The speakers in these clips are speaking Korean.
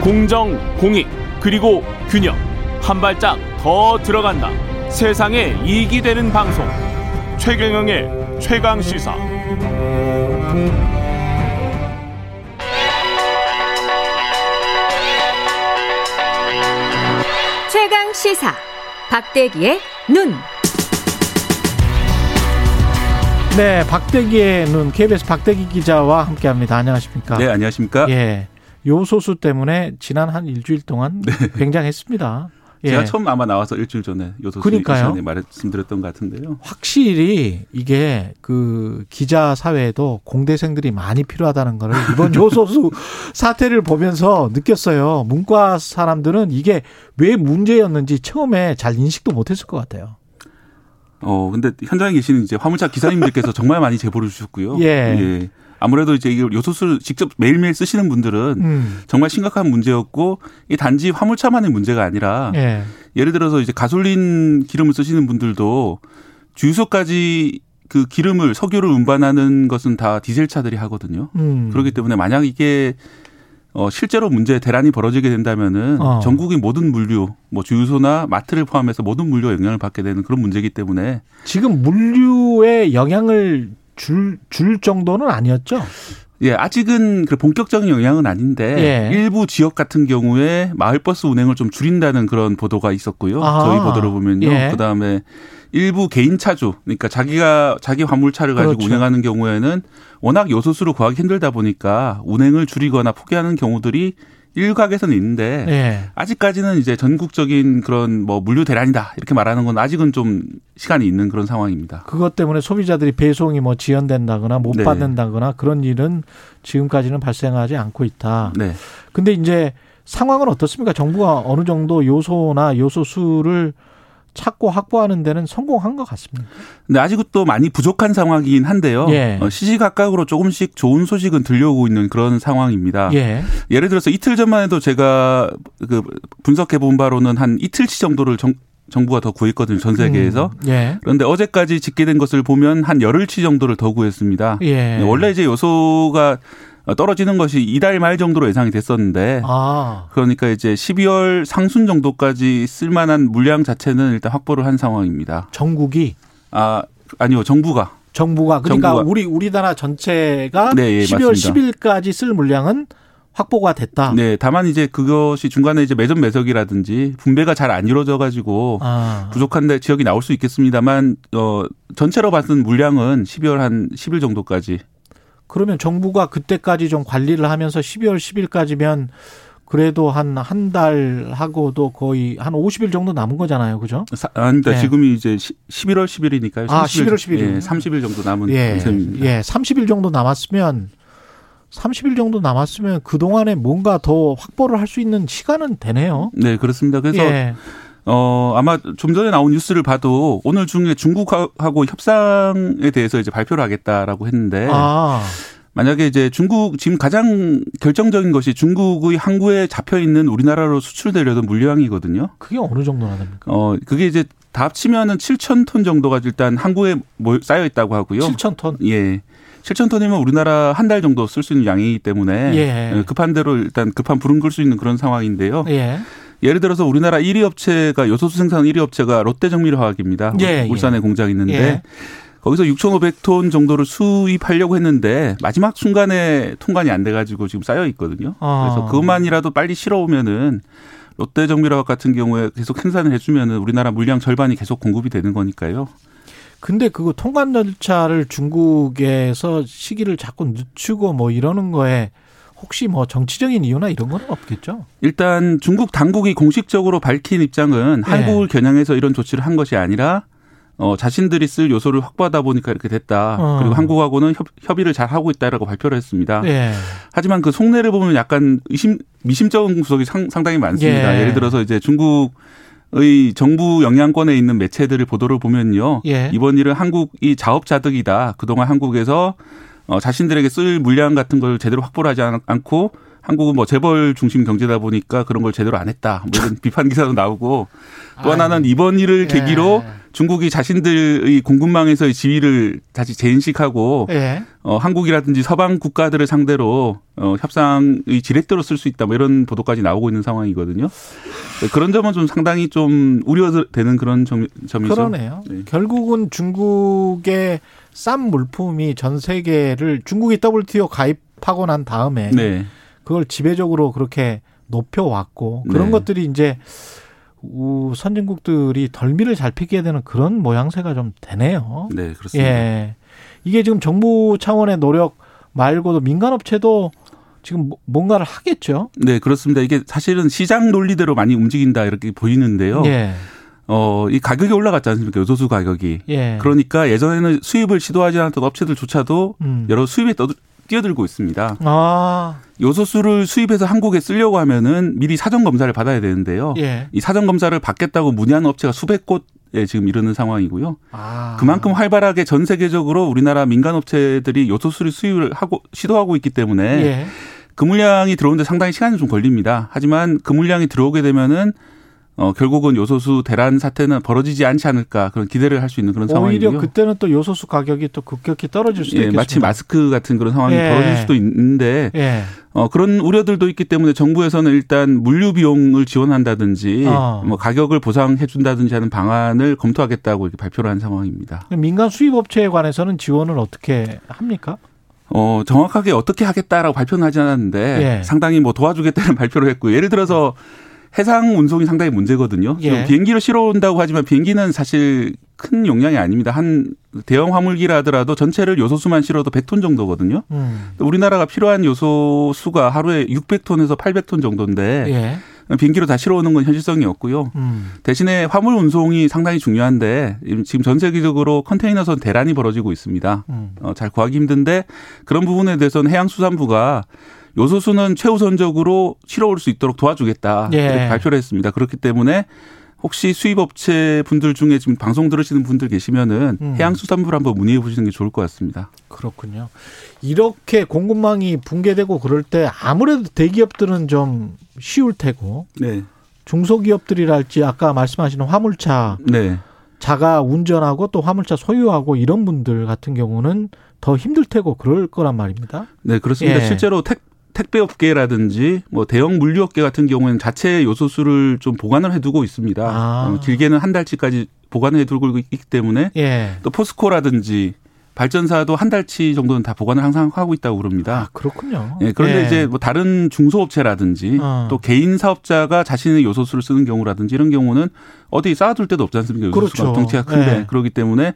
공정, 공익, 그리고 균형. 한 발짝 더 들어간다. 세상에 이익이 되는 방송. 최경영의 최강 시사. 최강 시사. 박대기의 눈. 네, 박대기의 눈 KBS 박대기 기자와 함께합니다. 안녕하십니까? 네, 안녕하십니까? 예, 요소수 때문에 지난 한 일주일 동안 네. 굉장했습니다. 예. 제가 처음 아마 나와서 일주일 전에 요소수. 시간에 말씀드렸던 것 같은데요. 확실히 이게 그 기자 사회에도 공대생들이 많이 필요하다는 거를 이번 요소수 사태를 보면서 느꼈어요. 문과 사람들은 이게 왜 문제였는지 처음에 잘 인식도 못했을 것 같아요. 어, 근데 현장에 계시는 이제 화물차 기사님들께서 정말 많이 제보를 주셨고요. 예. 아무래도 이제 이걸 요소수를 직접 매일매일 쓰시는 분들은 음. 정말 심각한 문제였고 이 단지 화물차만의 문제가 아니라 예. 예를 들어서 이제 가솔린 기름을 쓰시는 분들도 주유소까지 그 기름을 석유를 운반하는 것은 다 디젤 차들이 하거든요. 음. 그렇기 때문에 만약 이게 어 실제로 문제 대란이 벌어지게 된다면은 어. 전국의 모든 물류, 뭐 주유소나 마트를 포함해서 모든 물류에 영향을 받게 되는 그런 문제이기 때문에 지금 물류에 영향을 줄, 줄 정도는 아니었죠? 예 아직은 그 본격적인 영향은 아닌데 예. 일부 지역 같은 경우에 마을버스 운행을 좀 줄인다는 그런 보도가 있었고요. 아. 저희 보도를 보면요. 예. 그다음에 일부 개인 차주, 그러니까 자기가 자기 화물차를 가지고 그렇죠. 운행하는 경우에는 워낙 요소수를 구하기 힘들다 보니까 운행을 줄이거나 포기하는 경우들이 일각에서는 있는데 예. 아직까지는 이제 전국적인 그런 뭐 물류 대란이다 이렇게 말하는 건 아직은 좀 시간이 있는 그런 상황입니다. 그것 때문에 소비자들이 배송이 뭐 지연된다거나 못 네. 받는다거나 그런 일은 지금까지는 발생하지 않고 있다. 네. 근데 이제 상황은 어떻습니까? 정부가 어느 정도 요소나 요소 수를 찾고 확보하는 데는 성공한 것 같습니다. 근데 아직도 많이 부족한 상황이긴 한데요. 예. 어, 시시각각으로 조금씩 좋은 소식은 들려오고 있는 그런 상황입니다. 예. 예를 들어서 이틀 전만 해도 제가 그 분석해 본 바로는 한 이틀치 정도를 정, 정부가 더 구했거든요. 전 세계에서. 음, 예. 그런데 어제까지 집계된 것을 보면 한 열흘치 정도를 더 구했습니다. 예. 원래 이제 요소가 떨어지는 것이 이달 말 정도로 예상이 됐었는데 아. 그러니까 이제 12월 상순 정도까지 쓸만한 물량 자체는 일단 확보를 한 상황입니다. 전국이 아 아니요 정부가 정부가 그러니까 정부가. 우리 우리나라 전체가 네, 예, 12월 맞습니다. 10일까지 쓸 물량은 확보가 됐다. 네 다만 이제 그것이 중간에 이제 매점 매석이라든지 분배가 잘 안 이루어져 가지고 아. 부족한 데 지역이 나올 수 있겠습니다만 어 전체로 봤을 물량은 12월 한 10일 정도까지 그러면 정부가 그때까지 좀 관리를 하면서 12월 10일까지면 그래도 한 한 달 하고도 거의 한 50일 정도 남은 거잖아요. 그죠? 사, 아, 그러니까 네. 지금이 이제 시- 11월 10일이니까요. 아, 11월 10일. 예, 30일 정도 남은 예. 셈입니다. 예. 30일 정도 남았으면 30일 정도 남았으면 그동안에 뭔가 더 확보를 할 수 있는 시간은 되네요. 네, 그렇습니다. 그래서 예. 어 아마 좀 전에 나온 뉴스를 봐도 오늘 중에 중국하고 협상에 대해서 이제 발표를 하겠다라고 했는데 아. 만약에 이제 중국 지금 가장 결정적인 것이 중국의 항구에 잡혀 있는 우리나라로 수출되려던 물량이거든요. 그게 어느 정도나 됩니까? 어 그게 이제 다 합치면은 7천 톤 정도가 일단 항구에 쌓여 있다고 하고요. 7천 톤. 예. 7천 톤이면 우리나라 한 달 정도 쓸 수 있는 양이기 때문에 예. 급한 대로 일단 급한 불은 끌 수 있는 그런 상황인데요. 예. 예를 들어서 우리나라 1위 업체가 요소수 생산 1위 업체가 롯데정밀화학입니다. 예, 울산에 공장이 있는데 예. 거기서 6,500톤 정도를 수입하려고 했는데 마지막 순간에 통관이 안 돼가지고 지금 쌓여 있거든요. 아. 그래서 그것만이라도 빨리 실어오면은 롯데정밀화학 같은 경우에 계속 생산을 해주면은 우리나라 물량 절반이 계속 공급이 되는 거니까요. 근데 그거 통관 절차를 중국에서 시기를 자꾸 늦추고 뭐 이러는 거에 혹시 뭐 정치적인 이유나 이런 건 없겠죠? 일단 중국 당국이 공식적으로 밝힌 입장은 네. 한국을 겨냥해서 이런 조치를 한 것이 아니라 어, 자신들이 쓸 요소를 확보하다 보니까 이렇게 됐다. 어. 그리고 한국하고는 협, 협의를 잘 하고 있다라고 발표를 했습니다. 예. 하지만 그 속내를 보면 약간 의심, 미심쩍은 구석이 상, 당히 많습니다. 예. 예. 를 들어서 이제 중국의 정부 영향권에 있는 매체들의 보도를 보면요. 예. 이번 일은 한국이 자업자득이다. 그동안 한국에서 어, 자신들에게 쓸 물량 같은 걸 제대로 확보를 하지 않- 않고 한국은 뭐 재벌 중심 경제다 보니까 그런 걸 제대로 안 했다. 뭐 이런 비판 기사도 나오고 또 하나는 이번 일을 예. 계기로 중국이 자신들의 공급망에서의 지위를 다시 재인식하고 예. 어, 한국이라든지 서방 국가들을 상대로 어, 협상의 지렛대로 쓸 수 있다. 뭐 이런 보도까지 나오고 있는 상황이거든요. 네, 그런 점은 좀 상당히 좀 우려되는 그런 점, 점이죠. 그러네요. 네. 결국은 중국의 싼 물품이 전 세계를 중국이 WTO 가입하고 난 다음에 네. 그걸 지배적으로 그렇게 높여왔고 그런 네. 것들이 이제 우 선진국들이 덜미를 잘 피게 되는 그런 모양새가 좀 되네요. 네, 그렇습니다. 예. 이게 지금 정부 차원의 노력 말고도 민간업체도 지금 뭐- 뭔가를 하겠죠. 네, 그렇습니다. 이게 사실은 시장 논리대로 많이 움직인다 이렇게 보이는데요. 예. 어, 이 가격이 올라갔지 않습니까? 요소수 가격이. 예. 그러니까 예전에는 수입을 시도하지 않았던 업체들조차도 음. 여러 수입에 떠, 뛰어들고 있습니다. 아, 요소수를 수입해서 한국에 쓰려고 하면은 미리 사전 검사를 받아야 되는데요. 예. 이 사전 검사를 받겠다고 문의하는 업체가 수백 곳에 지금 이르는 상황이고요. 아. 그만큼 활발하게 전 세계적으로 우리나라 민간 업체들이 요소수를 수입을 하고 시도하고 있기 때문에 예. 그 물량이 들어오는데 상당히 시간이 좀 걸립니다. 하지만 그 물량이 들어오게 되면은 어 결국은 요소수 대란 사태는 벌어지지 않지 않을까 그런 기대를 할 수 있는 그런 오히려 상황이고요. 그때는 또 요소수 가격이 또 급격히 떨어질 수도 예, 있겠습니다. 마치 마스크 같은 그런 상황이 예. 벌어질 수도 있는데 예. 어, 그런 우려들도 있기 때문에 정부에서는 일단 물류 비용을 지원한다든지 어. 뭐 가격을 보상해 준다든지 하는 방안을 검토하겠다고 이렇게 발표를 한 상황입니다. 민간 수입 업체에 관해서는 지원을 어떻게 합니까? 어, 정확하게 어떻게 하겠다라고 발표는 하지 않았는데 예. 상당히 뭐 도와주겠다는 발표를 했고 예를 들어서 해상 운송이 상당히 문제거든요. 예. 지금 비행기로 실어 온다고 하지만 비행기는 사실 큰 용량이 아닙니다. 한 대형 화물기라 하더라도 전체를 요소수만 실어도 100톤 정도거든요. 음. 우리나라가 필요한 요소수가 하루에 600톤에서 800톤 정도인데 예. 비행기로 다 실어오는 건 현실성이 없고요. 음. 대신에 화물 운송이 상당히 중요한데 지금 전 세계적으로 컨테이너선 대란이 벌어지고 있습니다. 음. 어, 잘 구하기 힘든데 그런 부분에 대해서는 해양수산부가 요소수는 최우선적으로 실어올 수 있도록 도와주겠다 예. 이렇게 발표를 했습니다. 그렇기 때문에 혹시 수입업체 분들 중에 지금 방송 들으시는 분들 계시면은 음. 해양수산부를 한번 문의해 보시는 게 좋을 것 같습니다. 그렇군요. 이렇게 공급망이 붕괴되고 그럴 때 아무래도 대기업들은 좀 쉬울 테고 네. 중소기업들이랄지 아까 말씀하시는 화물차 네. 자가 운전하고 또 화물차 소유하고 이런 분들 같은 경우는 더 힘들 테고 그럴 거란 말입니다. 네, 그렇습니다. 예. 실제로 택, 택배업계라든지 뭐 대형 물류업계 같은 경우에는 자체 요소수를 좀 보관을 해두고 있습니다. 아. 어, 길게는 한 달치까지 보관을 해두고 있기 때문에 예. 또 포스코라든지 발전사도 한 달치 정도는 다 보관을 항상 하고 있다고 아, 그럽니다. 그렇군요. 예, 그런데 예. 이제 뭐 다른 중소업체라든지 어. 또 개인 사업자가 자신의 요소수를 쓰는 경우라든지 이런 경우는 어디 쌓아둘 데도 없지 않습니까? 요소수가 그렇죠. 덩치가 큰데 예. 그렇기 때문에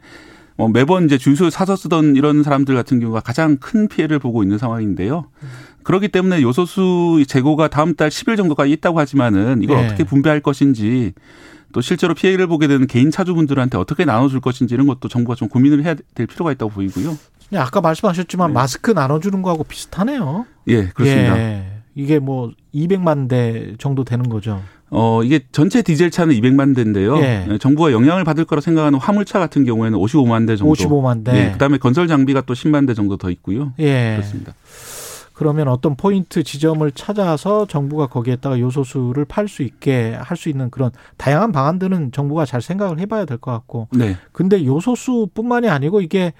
뭐 매번 이제 주유소 사서 쓰던 이런 사람들 같은 경우가 가장 큰 피해를 보고 있는 상황인데요. 그렇기 때문에 요소수 재고가 다음 달 10일 정도까지 있다고 하지만은 이걸 예. 어떻게 분배할 것인지 또 실제로 피해를 보게 되는 개인 차주분들한테 어떻게 나눠줄 것인지 이런 것도 정부가 좀 고민을 해야 될 필요가 있다고 보이고요. 그냥 아까 말씀하셨지만 네. 마스크 나눠주는 거하고 비슷하네요. 예, 그렇습니다. 예. 이게 뭐 200만 대 정도 되는 거죠. 어, 이게 전체 디젤 차는 200만 대인데요. 예. 예, 정부가 영향을 받을 거라 생각하는 화물차 같은 경우에는 55만 대 정도. 55만 대. 예, 그다음에 건설 장비가 또 10만 대 정도 더 있고요. 예. 그렇습니다. 그러면 어떤 포인트 지점을 찾아서 정부가 거기에다가 요소수를 팔 수 있게 할 수 있는 그런 다양한 방안들은 정부가 잘 생각을 해봐야 될 것 같고. 네. 근데 요소수뿐만이 아니고 이게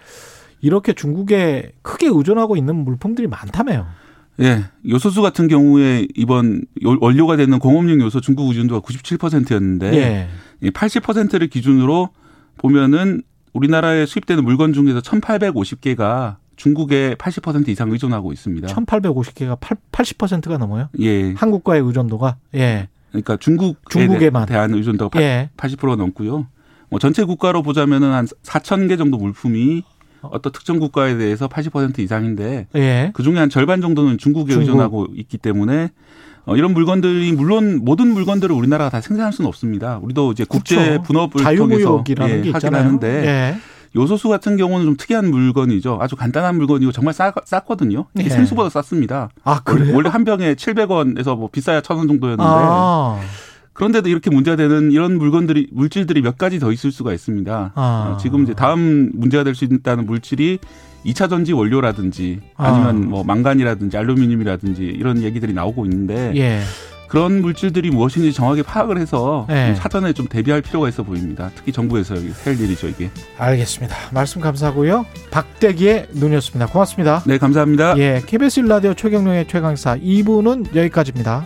이렇게 중국에 크게 의존하고 있는 물품들이 많다며요. 예. 요소수 같은 경우에 이번 요- 원료가 되는 공업용 요소 중국 의존도가 97%였는데 예. 80%를 기준으로 보면은 우리나라에 수입되는 물건 중에서 1,850개가 중국에 80% 이상 의존하고 있습니다. 1850개가 80%가 넘어요. 예. 한국과의 의존도가. 예. 그러니까 중국에 중국에만. 대한 의존도가 예. 80%가 넘고요. 뭐 전체 국가로 보자면은 한 4천 개 정도 물품이 어떤 특정 국가에 대해서 80% 이상인데 예. 그 중에 한 절반 정도는 중국에 중국. 의존하고 있기 때문에 어, 이런 물건들이 물론 모든 물건들을 우리나라가 다 생산할 수는 없습니다. 우리도 이제 국제 그렇죠. 분업을 통해서 예, 게 하긴. 하는데 예. 요소수 같은 경우는 좀 특이한 물건이죠. 아주 간단한 물건이고 정말 싸, 쌌거든요. 예. 생수보다 쌌습니다. 아, 그래요? 원래 한 병에 700원에서 뭐 비싸야 1000원 정도였는데 아. 그런데도 이렇게 문제가 되는 이런 물건들이 물질들이 몇 가지 더 있을 수가 있습니다. 아. 어, 지금 이제 다음 문제가 될 수 있다는 물질이 2차 전지 원료라든지 아니면 뭐 망간이라든지 알루미늄이라든지 이런 얘기들이 나오고 있는데 예. 그런 물질들이 무엇인지 정확히 파악을 해서 네. 좀 사전에 좀 대비할 필요가 있어 보입니다. 특히 정부에서 할 일이죠 이게. 알겠습니다. 말씀 감사하고요. 박대기의 눈이었습니다. 고맙습니다. 네 감사합니다. 예, KBS 1라디오 최경룡의 최강사 2부는 여기까지입니다.